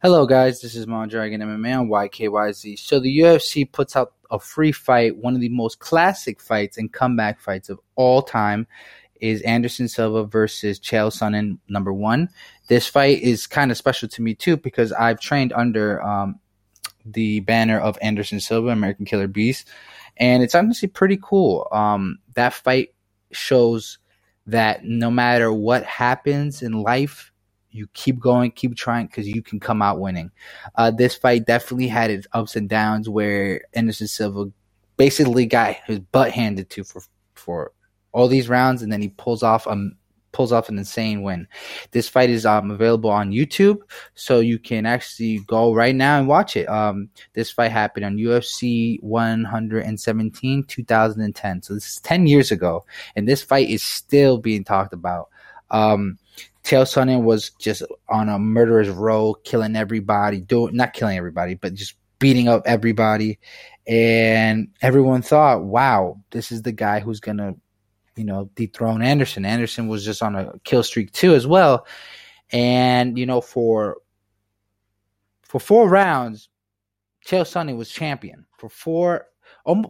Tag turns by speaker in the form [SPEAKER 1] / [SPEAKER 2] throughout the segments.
[SPEAKER 1] Hello, guys. This is Mondragon MMA on YKYZ. So the UFC puts out a free fight, one of the most classic fights and comeback fights of all time. Is Anderson Silva versus Chael Sonnen number one? This fight is kind of special to me too because I've trained under um, the banner of Anderson Silva, American Killer Beast, and it's honestly pretty cool. Um, that fight shows that no matter what happens in life, you keep going, keep trying because you can come out winning. Uh, this fight definitely had its ups and downs where Anderson Silva basically got his butt handed to for for all these rounds, and then he pulls off a pulls off an insane win. This fight is um, available on YouTube, so you can actually go right now and watch it. Um, this fight happened on UFC 117 2010, so this is 10 years ago, and this fight is still being talked about. Um, Chael Sonnen was just on a murderous roll, killing everybody, doing not killing everybody, but just beating up everybody. And everyone thought, wow, this is the guy who's gonna, you know, dethrone Anderson. Anderson was just on a kill streak too as well. And, you know, for for four rounds, Chael Sonnen was champion. For four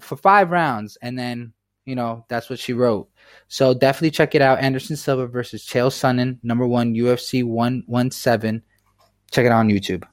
[SPEAKER 1] for five rounds, and then you know, that's what she wrote. So definitely check it out. Anderson Silva versus Chael Sonnen, number one UFC 117. Check it out on YouTube.